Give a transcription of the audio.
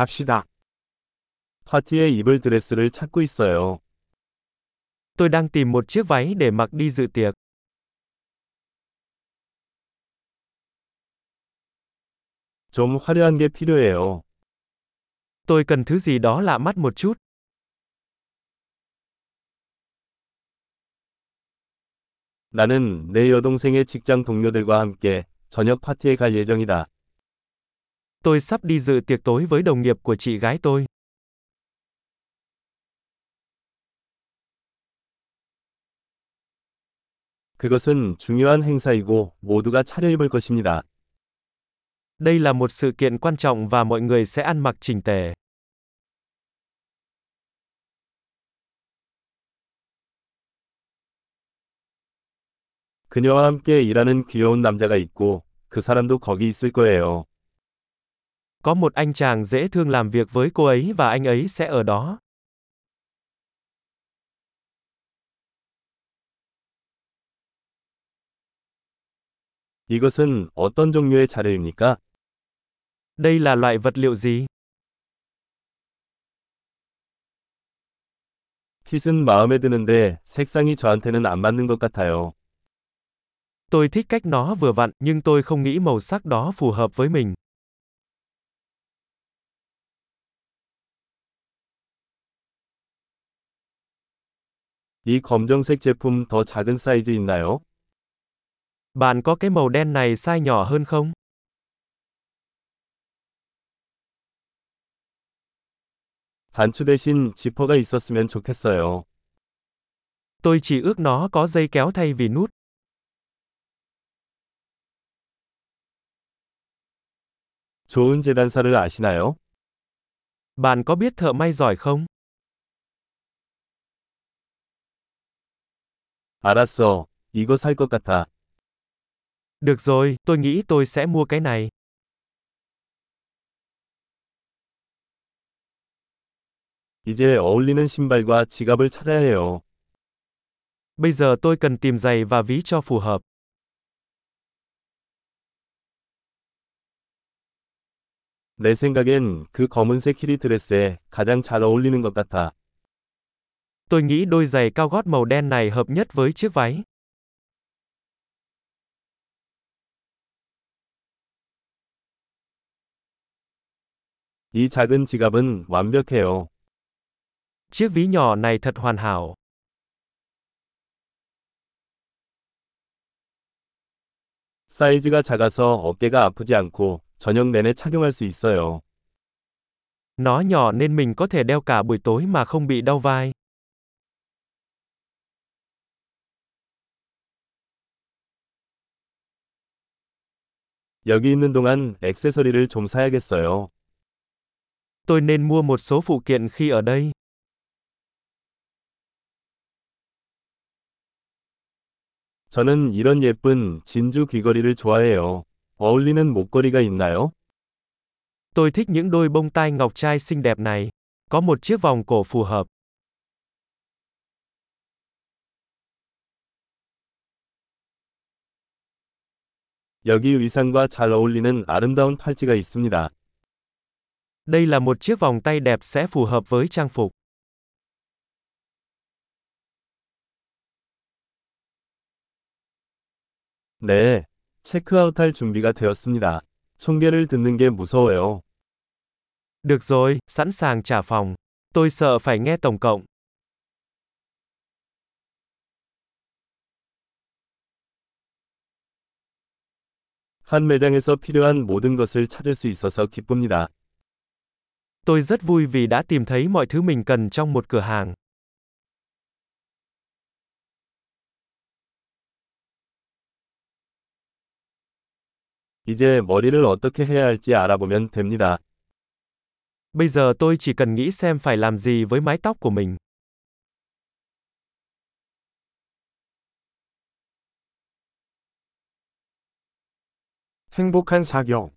갑시다. 파티에 입을 드레스를 찾고 있어요. Tôi đang tìm một chiếc váy để mặc đi dự tiệc. 좀 화려한 게 필요해요. Tôi cần thứ gì đó lạ mắt một chút. 나는 내 여동생의 직장 동료들과 함께 저녁 파티에 갈 예정이다. Tôi sắp đi dự tiệc tối với đồng nghiệp của chị gái tôi. 그것은 중요한 행사이고 모두가 차려입을 것입니다. Đây là một sự kiện quan trọng và mọi người sẽ ăn mặc chỉnh tề. 그녀와 함께 일하는 귀여운 남자가 있고 그 사람도 거기 있을 거예요. Có một anh chàng dễ thương làm việc với cô ấy và anh ấy sẽ ở đó. 이것은 어떤 종류의 자료입니까? Đây là loại vật liệu gì? 핏은 마음에 드는데 색상이 저한테는 안 맞는 것 같아요. Tôi thích cách nó vừa vặn, nhưng tôi không nghĩ màu sắc đó phù hợp với mình. 이 검정색 제품 더 작은 사이즈 있나요? Bạn có cái màu đen này size nhỏ hơn không? 단추 대신 지퍼가 있었으면 좋겠어요. Tôi chỉ ước nó có dây kéo thay vì nút. 좋은 재단사를 아시나요? Bạn có biết thợ may giỏi không? 알았어. 이거 살 것 같아. Được rồi, tôi nghĩ tôi sẽ mua cái này. 이제 어울리는 신발과 지갑을 찾아야 해요. Bây giờ tôi cần tìm giày và ví cho phù hợp. 내 생각엔 그 검은색 히리 드레스에 가장 잘 어울리는 것 같아. Tôi nghĩ đôi giày cao gót màu đen này hợp nhất với chiếc váy. 이 작은 지갑은 완벽해요. Chiếc ví nhỏ này thật hoàn hảo. 사이즈가 작아서 어깨가 아프지 않고 저녁 내내 착용할 수 있어요. Nó nhỏ nên mình có thể đeo cả buổi tối mà không bị đau vai. 여기 있는 동안 액세서리를 좀 사야겠어요. Tôi nên mua một số phụ kiện khi ở đây. 저는 이런 예쁜 진주 귀걸이를 좋아해요. 어울리는 목걸이가 있나요? Tôi thích những đôi bông tai ngọc trai xinh đẹp này. Có một chiếc vòng cổ phù hợp. 여기 의상과 잘 어울리는 아름다운 팔찌가 있습니다. Đây là một chiếc vòng tay đẹp sẽ phù hợp với trang phục. 네, 체크아웃할 준비가 되었습니다. 총계를 듣는 게 무서워요. Được rồi, sẵn sàng trả phòng. Tôi sợ phải nghe tổng cộng. 한 매장에서 필요한 모든 것을 찾을 수 있어서 기쁩니다. Tôi rất vui vì đã tìm thấy mọi thứ mình cần trong một cửa hàng. 이제 머리를 어떻게 해야 할지 알아보면 됩니다. Bây giờ tôi chỉ cần nghĩ xem phải làm gì với mái tóc của mình. 행복한 사격.